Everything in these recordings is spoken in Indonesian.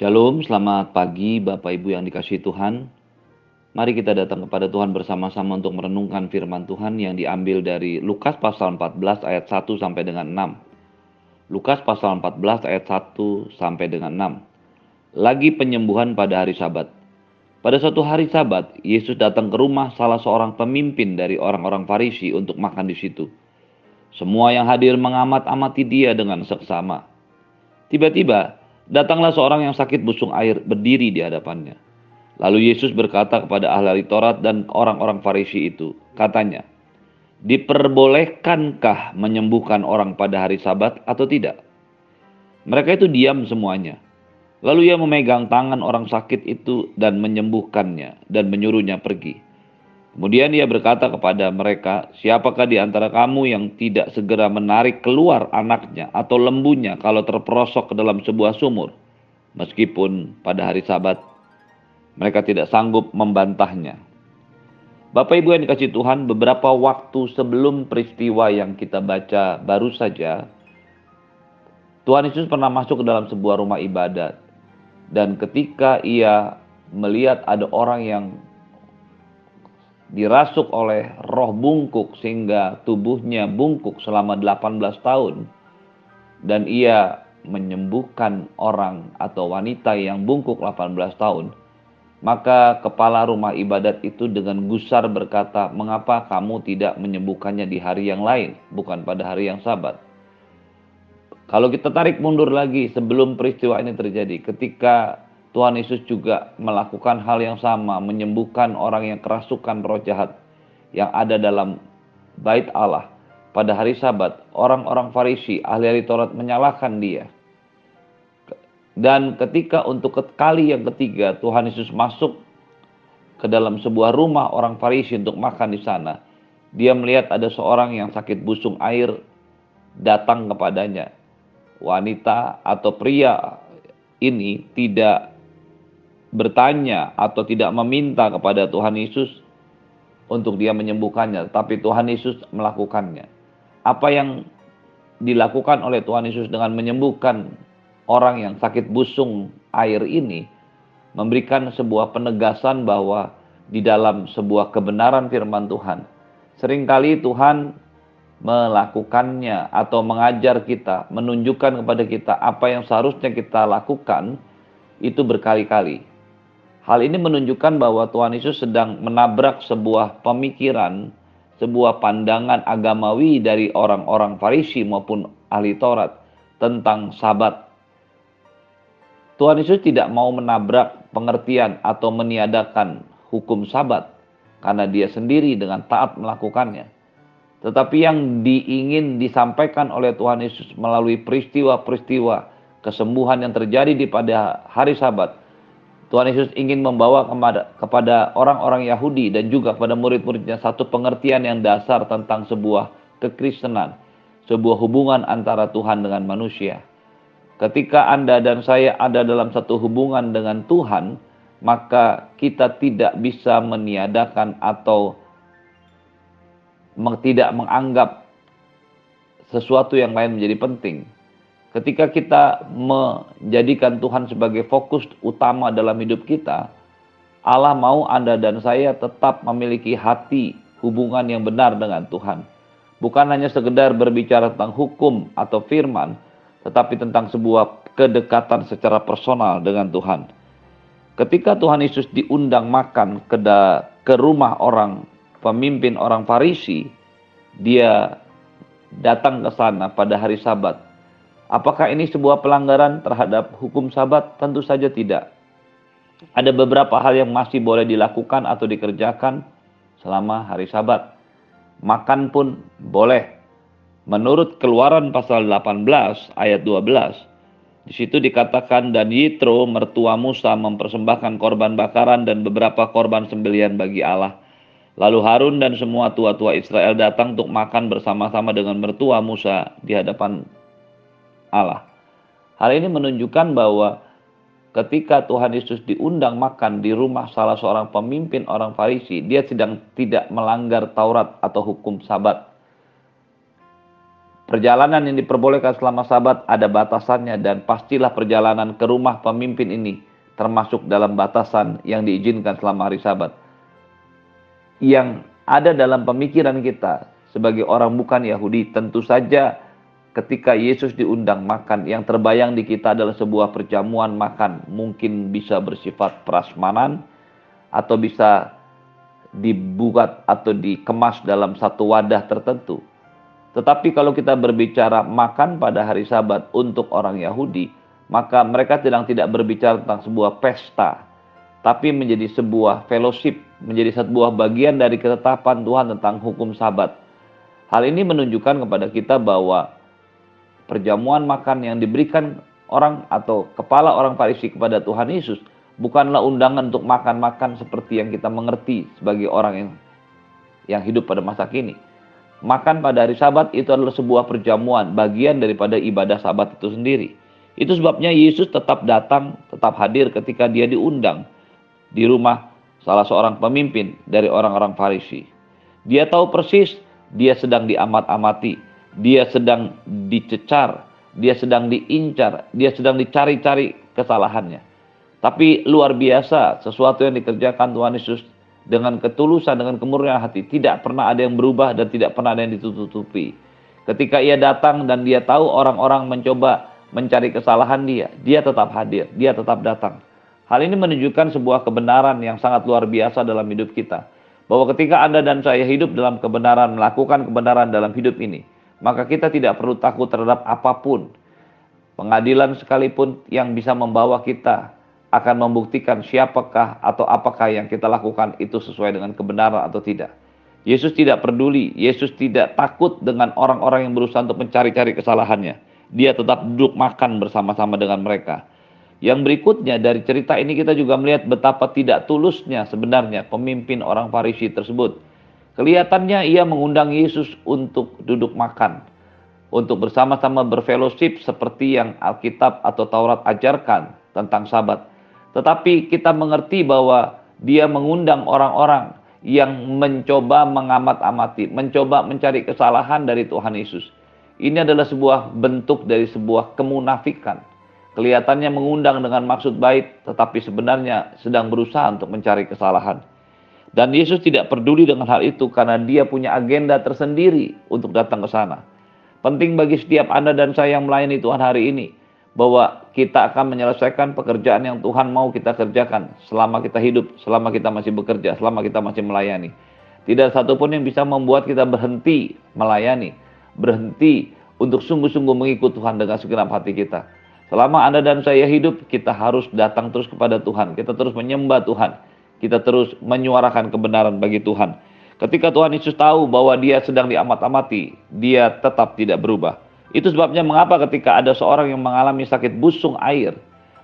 Shalom, selamat pagi Bapak Ibu yang dikasih Tuhan. Mari kita datang kepada Tuhan bersama-sama untuk merenungkan firman Tuhan yang diambil dari Lukas pasal 14 ayat 1 sampai dengan 6. Lukas pasal 14 ayat 1 sampai dengan 6. Lagi penyembuhan pada hari Sabat. Pada suatu hari Sabat, Yesus datang ke rumah salah seorang pemimpin dari orang-orang Farisi untuk makan di situ. Semua yang hadir mengamat-amati dia dengan seksama. Tiba-tiba, datanglah seorang yang sakit busung air berdiri di hadapannya. Lalu Yesus berkata kepada ahli Taurat dan orang-orang Farisi itu, katanya, "Diperbolehkankah menyembuhkan orang pada hari Sabat atau tidak?" Mereka itu diam semuanya. Lalu ia memegang tangan orang sakit itu dan menyembuhkannya dan menyuruhnya pergi. Kemudian ia berkata kepada mereka, "Siapakah di antara kamu yang tidak segera menarik keluar anaknya atau lembunya kalau terperosok ke dalam sebuah sumur, meskipun pada hari Sabat mereka tidak sanggup membantahnya. Bapak Ibu yang dikasih Tuhan, beberapa waktu sebelum peristiwa yang kita baca baru saja, Tuhan Yesus pernah masuk ke dalam sebuah rumah ibadat. Dan ketika ia melihat ada orang yang dirasuk oleh roh bungkuk sehingga tubuhnya bungkuk selama 18 tahun dan ia menyembuhkan orang atau wanita yang bungkuk 18 tahun maka kepala rumah ibadat itu dengan gusar berkata, "Mengapa kamu tidak menyembuhkannya di hari yang lain, bukan pada hari yang Sabat?" Kalau kita tarik mundur lagi sebelum peristiwa ini terjadi, ketika Tuhan Yesus juga melakukan hal yang sama, menyembuhkan orang yang kerasukan roh jahat yang ada dalam bait Allah. Pada hari Sabat, orang-orang Farisi, ahli-ahli Taurat menyalahkan dia. Dan ketika untuk kali yang ketiga Tuhan Yesus masuk ke dalam sebuah rumah orang Farisi untuk makan di sana, dia melihat ada seorang yang sakit busung air datang kepadanya. Wanita atau pria ini tidak bertanya atau tidak meminta kepada Tuhan Yesus untuk dia menyembuhkannya, tapi Tuhan Yesus melakukannya. Apa yang dilakukan oleh Tuhan Yesus dengan menyembuhkan orang yang sakit busung air ini memberikan sebuah penegasan bahwa di dalam sebuah kebenaran firman Tuhan, sering kali Tuhan melakukannya atau mengajar kita, menunjukkan kepada kita apa yang seharusnya kita lakukan itu berkali-kali. Hal ini menunjukkan bahwa Tuhan Yesus sedang menabrak sebuah pemikiran, sebuah pandangan agamawi dari orang-orang Farisi maupun ahli Taurat tentang sabat Tuhan Yesus tidak mau menabrak pengertian atau meniadakan hukum sabat karena dia sendiri dengan taat melakukannya. Tetapi yang diingin disampaikan oleh Tuhan Yesus melalui peristiwa-peristiwa kesembuhan yang terjadi di pada hari sabat, Tuhan Yesus ingin membawa kepada orang-orang Yahudi dan juga kepada murid-muridnya satu pengertian yang dasar tentang sebuah kekristenan, sebuah hubungan antara Tuhan dengan manusia. Ketika Anda dan saya ada dalam satu hubungan dengan Tuhan, maka kita tidak bisa meniadakan atau tidak menganggap sesuatu yang lain menjadi penting. Ketika kita menjadikan Tuhan sebagai fokus utama dalam hidup kita, Allah mau Anda dan saya tetap memiliki hati hubungan yang benar dengan Tuhan. Bukan hanya sekedar berbicara tentang hukum atau firman, tetapi tentang sebuah kedekatan secara personal dengan Tuhan. Ketika Tuhan Yesus diundang makan ke, ke rumah orang pemimpin orang Farisi, dia datang ke sana pada hari Sabat. Apakah ini sebuah pelanggaran terhadap hukum Sabat? Tentu saja tidak. Ada beberapa hal yang masih boleh dilakukan atau dikerjakan selama hari Sabat. Makan pun boleh, Menurut Keluaran pasal 18 ayat 12, di situ dikatakan dan Yitro mertua Musa mempersembahkan korban bakaran dan beberapa korban sembelian bagi Allah. Lalu Harun dan semua tua-tua Israel datang untuk makan bersama-sama dengan mertua Musa di hadapan Allah. Hal ini menunjukkan bahwa ketika Tuhan Yesus diundang makan di rumah salah seorang pemimpin orang Farisi, dia sedang tidak melanggar Taurat atau hukum Sabat. Perjalanan yang diperbolehkan selama sabat ada batasannya dan pastilah perjalanan ke rumah pemimpin ini termasuk dalam batasan yang diizinkan selama hari sabat. Yang ada dalam pemikiran kita sebagai orang bukan Yahudi tentu saja ketika Yesus diundang makan yang terbayang di kita adalah sebuah perjamuan makan mungkin bisa bersifat prasmanan atau bisa dibuat atau dikemas dalam satu wadah tertentu. Tetapi kalau kita berbicara makan pada hari Sabat untuk orang Yahudi, maka mereka sedang tidak berbicara tentang sebuah pesta, tapi menjadi sebuah fellowship, menjadi sebuah bagian dari ketetapan Tuhan tentang hukum Sabat. Hal ini menunjukkan kepada kita bahwa perjamuan makan yang diberikan orang atau kepala orang Farisi kepada Tuhan Yesus bukanlah undangan untuk makan-makan seperti yang kita mengerti sebagai orang yang yang hidup pada masa kini. Makan pada hari Sabat itu adalah sebuah perjamuan, bagian daripada ibadah Sabat itu sendiri. Itu sebabnya Yesus tetap datang, tetap hadir ketika dia diundang di rumah salah seorang pemimpin dari orang-orang Farisi. Dia tahu persis dia sedang diamat-amati, dia sedang dicecar, dia sedang diincar, dia sedang dicari-cari kesalahannya. Tapi luar biasa sesuatu yang dikerjakan Tuhan Yesus dengan ketulusan, dengan kemurnian hati. Tidak pernah ada yang berubah dan tidak pernah ada yang ditutupi. Ketika ia datang dan dia tahu orang-orang mencoba mencari kesalahan dia, dia tetap hadir, dia tetap datang. Hal ini menunjukkan sebuah kebenaran yang sangat luar biasa dalam hidup kita. Bahwa ketika Anda dan saya hidup dalam kebenaran, melakukan kebenaran dalam hidup ini, maka kita tidak perlu takut terhadap apa pun. Pengadilan sekalipun yang bisa membawa kita akan membuktikan siapakah atau apakah yang kita lakukan itu sesuai dengan kebenaran atau tidak. Yesus tidak peduli, Yesus tidak takut dengan orang-orang yang berusaha untuk mencari-cari kesalahannya. Dia tetap duduk makan bersama-sama dengan mereka. Yang berikutnya dari cerita ini kita juga melihat betapa tidak tulusnya sebenarnya pemimpin orang Farisi tersebut. Kelihatannya ia mengundang Yesus untuk duduk makan, untuk bersama-sama berfellowship seperti yang Alkitab atau Taurat ajarkan tentang sabat. Tetapi kita mengerti bahwa dia mengundang orang-orang yang mencoba mengamat-amati, mencoba mencari kesalahan dari Tuhan Yesus. Ini adalah sebuah bentuk dari sebuah kemunafikan. Kelihatannya mengundang dengan maksud baik, tetapi sebenarnya sedang berusaha untuk mencari kesalahan. Dan Yesus tidak peduli dengan hal itu karena dia punya agenda tersendiri untuk datang ke sana. Penting bagi setiap Anda dan saya yang melayani Tuhan hari ini bahwa kita akan menyelesaikan pekerjaan yang Tuhan mau kita kerjakan selama kita hidup, selama kita masih bekerja, selama kita masih melayani. Tidak satupun yang bisa membuat kita berhenti melayani, berhenti untuk sungguh-sungguh mengikut Tuhan dengan segenap hati kita. Selama Anda dan saya hidup, kita harus datang terus kepada Tuhan. Kita terus menyembah Tuhan. Kita terus menyuarakan kebenaran bagi Tuhan. Ketika Tuhan Yesus tahu bahwa dia sedang diamat-amati, dia tetap tidak berubah. Itu sebabnya mengapa ketika ada seorang yang mengalami sakit busung air,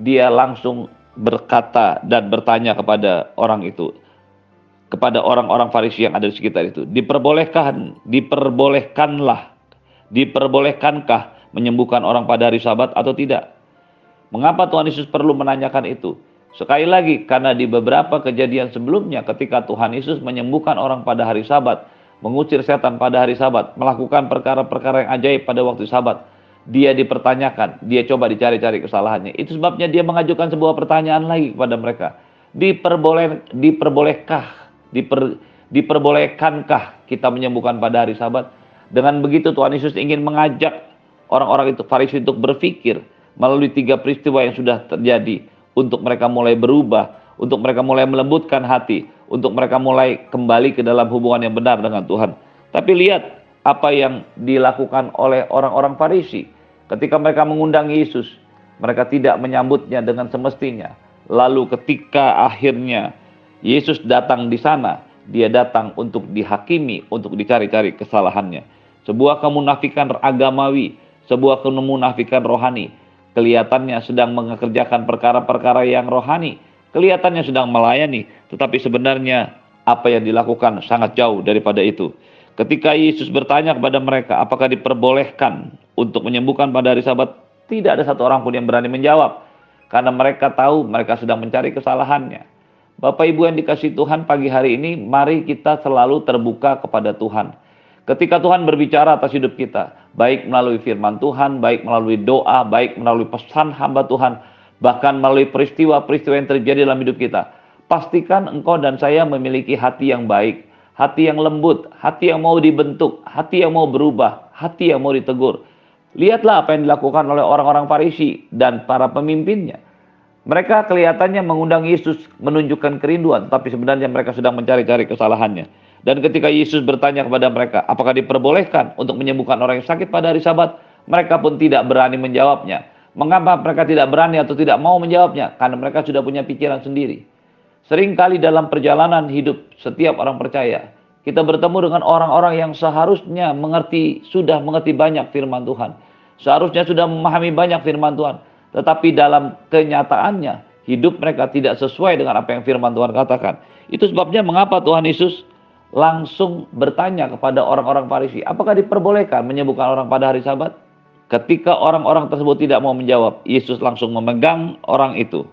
dia langsung berkata dan bertanya kepada orang itu, kepada orang-orang Farisi yang ada di sekitar itu, diperbolehkan, diperbolehkanlah, diperbolehkankah menyembuhkan orang pada hari Sabat atau tidak? Mengapa Tuhan Yesus perlu menanyakan itu? Sekali lagi, karena di beberapa kejadian sebelumnya ketika Tuhan Yesus menyembuhkan orang pada hari Sabat, mengusir setan pada hari sabat, melakukan perkara-perkara yang ajaib pada waktu sabat, dia dipertanyakan, dia coba dicari-cari kesalahannya. Itu sebabnya dia mengajukan sebuah pertanyaan lagi kepada mereka. Diperboleh, diperbolehkah, diper, diperbolehkankah kita menyembuhkan pada hari sabat? Dengan begitu Tuhan Yesus ingin mengajak orang-orang itu Farisi untuk berpikir melalui tiga peristiwa yang sudah terjadi untuk mereka mulai berubah, untuk mereka mulai melembutkan hati, untuk mereka mulai kembali ke dalam hubungan yang benar dengan Tuhan. Tapi lihat apa yang dilakukan oleh orang-orang Farisi ketika mereka mengundang Yesus. Mereka tidak menyambutnya dengan semestinya. Lalu ketika akhirnya Yesus datang di sana, dia datang untuk dihakimi, untuk dicari-cari kesalahannya. Sebuah kemunafikan agamawi, sebuah kemunafikan rohani. Kelihatannya sedang mengerjakan perkara-perkara yang rohani, Kelihatannya sedang melayani, tetapi sebenarnya apa yang dilakukan sangat jauh daripada itu. Ketika Yesus bertanya kepada mereka, apakah diperbolehkan untuk menyembuhkan pada hari sabat? Tidak ada satu orang pun yang berani menjawab. Karena mereka tahu mereka sedang mencari kesalahannya. Bapak Ibu yang dikasih Tuhan pagi hari ini, mari kita selalu terbuka kepada Tuhan. Ketika Tuhan berbicara atas hidup kita, baik melalui firman Tuhan, baik melalui doa, baik melalui pesan hamba Tuhan, bahkan melalui peristiwa-peristiwa yang terjadi dalam hidup kita. Pastikan engkau dan saya memiliki hati yang baik, hati yang lembut, hati yang mau dibentuk, hati yang mau berubah, hati yang mau ditegur. Lihatlah apa yang dilakukan oleh orang-orang Farisi dan para pemimpinnya. Mereka kelihatannya mengundang Yesus menunjukkan kerinduan, tapi sebenarnya mereka sedang mencari-cari kesalahannya. Dan ketika Yesus bertanya kepada mereka, apakah diperbolehkan untuk menyembuhkan orang yang sakit pada hari Sabat? Mereka pun tidak berani menjawabnya. Mengapa mereka tidak berani atau tidak mau menjawabnya? Karena mereka sudah punya pikiran sendiri. Seringkali dalam perjalanan hidup setiap orang percaya, kita bertemu dengan orang-orang yang seharusnya mengerti, sudah mengerti banyak firman Tuhan. Seharusnya sudah memahami banyak firman Tuhan. Tetapi dalam kenyataannya, hidup mereka tidak sesuai dengan apa yang firman Tuhan katakan. Itu sebabnya mengapa Tuhan Yesus langsung bertanya kepada orang-orang Farisi, apakah diperbolehkan menyembuhkan orang pada hari sabat? Ketika orang-orang tersebut tidak mau menjawab, Yesus langsung memegang orang itu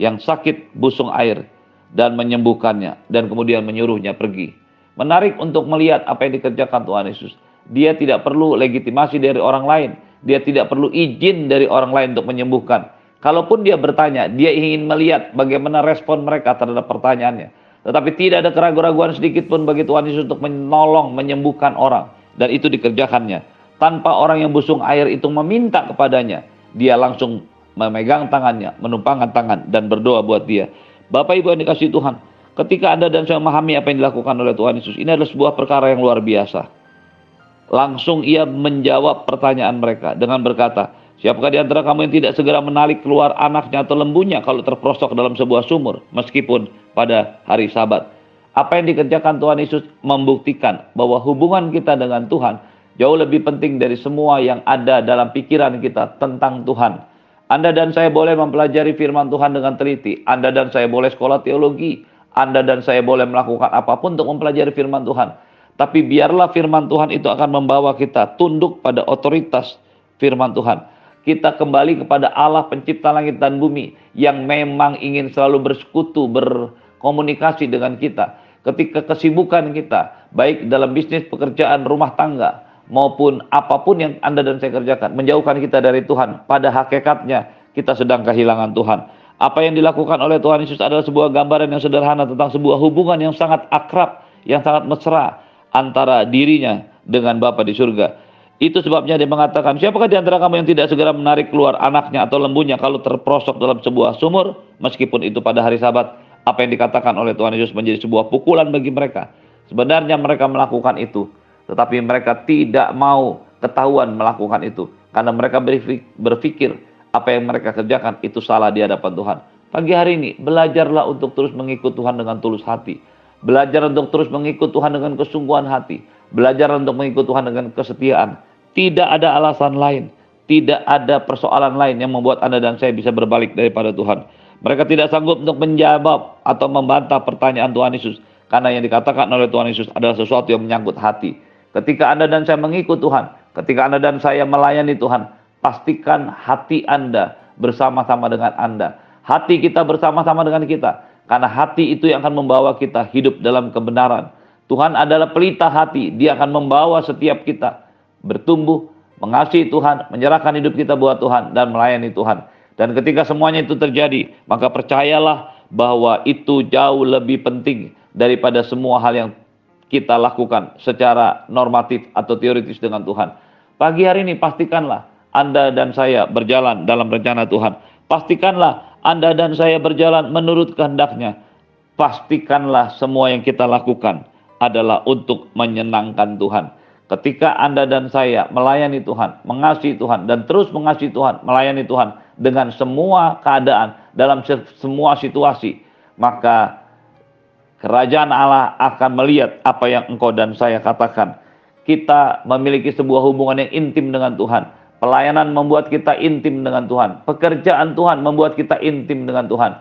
yang sakit busung air dan menyembuhkannya dan kemudian menyuruhnya pergi. Menarik untuk melihat apa yang dikerjakan Tuhan Yesus. Dia tidak perlu legitimasi dari orang lain, dia tidak perlu izin dari orang lain untuk menyembuhkan. Kalaupun dia bertanya, dia ingin melihat bagaimana respon mereka terhadap pertanyaannya. Tetapi tidak ada keraguan-raguan sedikit pun bagi Tuhan Yesus untuk menolong, menyembuhkan orang. Dan itu dikerjakannya. Tanpa orang yang busung air itu meminta kepadanya, dia langsung memegang tangannya, menumpangkan tangan, dan berdoa buat dia. Bapak Ibu yang dikasih Tuhan, ketika Anda dan saya memahami apa yang dilakukan oleh Tuhan Yesus, ini adalah sebuah perkara yang luar biasa. Langsung ia menjawab pertanyaan mereka dengan berkata, Siapakah di antara kamu yang tidak segera menarik keluar anaknya atau lembunya kalau terprosok dalam sebuah sumur, meskipun pada hari sabat? Apa yang dikerjakan Tuhan Yesus membuktikan bahwa hubungan kita dengan Tuhan jauh lebih penting dari semua yang ada dalam pikiran kita tentang Tuhan. Anda dan saya boleh mempelajari firman Tuhan dengan teliti. Anda dan saya boleh sekolah teologi. Anda dan saya boleh melakukan apa pun untuk mempelajari firman Tuhan. Tapi biarlah firman Tuhan itu akan membawa kita tunduk pada otoritas firman Tuhan. Kita kembali kepada Allah pencipta langit dan bumi yang memang ingin selalu bersekutu, berkomunikasi dengan kita. Ketika kesibukan kita, baik dalam bisnis, pekerjaan, rumah tangga, maupun apa pun yang Anda dan saya kerjakan menjauhkan kita dari Tuhan. Pada hakikatnya kita sedang kehilangan Tuhan. Apa yang dilakukan oleh Tuhan Yesus adalah sebuah gambaran yang sederhana tentang sebuah hubungan yang sangat akrab yang sangat mesra antara dirinya dengan Bapa di surga itu sebabnya dia mengatakan, siapakah di antara kamu yang tidak segera menarik keluar anaknya atau lembunya kalau terprosok dalam sebuah sumur, meskipun itu pada hari sabat. Apa yang dikatakan oleh Tuhan Yesus menjadi sebuah pukulan bagi mereka. Sebenarnya mereka melakukan itu tetapi mereka tidak mau ketahuan melakukan itu karena mereka berpikir apa yang mereka kerjakan itu salah di hadapan Tuhan. Pagi hari ini belajarlah untuk terus mengikut Tuhan dengan tulus hati. Belajar untuk terus mengikut Tuhan dengan kesungguhan hati. Belajar untuk mengikut Tuhan dengan kesetiaan. Tidak ada alasan lain. Tidak ada persoalan lain yang membuat Anda dan saya bisa berbalik daripada Tuhan. Mereka tidak sanggup untuk menjawab atau membantah pertanyaan Tuhan Yesus. Karena yang dikatakan oleh Tuhan Yesus adalah sesuatu yang menyangkut hati. Ketika Anda dan saya mengikut Tuhan, ketika Anda dan saya melayani Tuhan, pastikan hati Anda bersama-sama dengan Anda. Hati kita bersama-sama dengan kita. Karena hati itu yang akan membawa kita hidup dalam kebenaran. Tuhan adalah pelita hati. Dia akan membawa setiap kita bertumbuh, mengasihi Tuhan, menyerahkan hidup kita buat Tuhan, dan melayani Tuhan. Dan ketika semuanya itu terjadi, maka percayalah bahwa itu jauh lebih penting daripada semua hal yang kita lakukan secara normatif atau teoritis dengan Tuhan. Pagi hari ini pastikanlah Anda dan saya berjalan dalam rencana Tuhan. Pastikanlah Anda dan saya berjalan menurut kehendaknya. Pastikanlah semua yang kita lakukan adalah untuk menyenangkan Tuhan. Ketika Anda dan saya melayani Tuhan, mengasihi Tuhan, dan terus mengasihi Tuhan, melayani Tuhan dengan semua keadaan, dalam semua situasi, maka Kerajaan Allah akan melihat apa yang engkau dan saya katakan. Kita memiliki sebuah hubungan yang intim dengan Tuhan. Pelayanan membuat kita intim dengan Tuhan. Pekerjaan Tuhan membuat kita intim dengan Tuhan.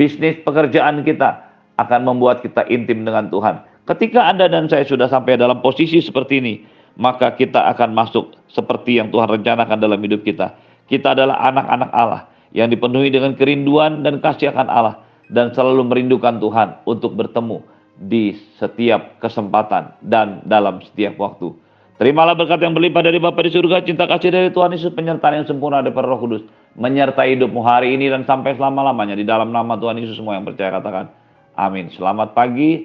Bisnis pekerjaan kita akan membuat kita intim dengan Tuhan. Ketika Anda dan saya sudah sampai dalam posisi seperti ini, maka kita akan masuk seperti yang Tuhan rencanakan dalam hidup kita. Kita adalah anak-anak Allah yang dipenuhi dengan kerinduan dan kasih akan Allah dan selalu merindukan Tuhan untuk bertemu di setiap kesempatan dan dalam setiap waktu. Terimalah berkat yang berlimpah dari Bapa di surga, cinta kasih dari Tuhan Yesus, penyertaan yang sempurna dari Roh Kudus, menyertai hidupmu hari ini dan sampai selama-lamanya. Di dalam nama Tuhan Yesus semua yang percaya katakan, amin. Selamat pagi,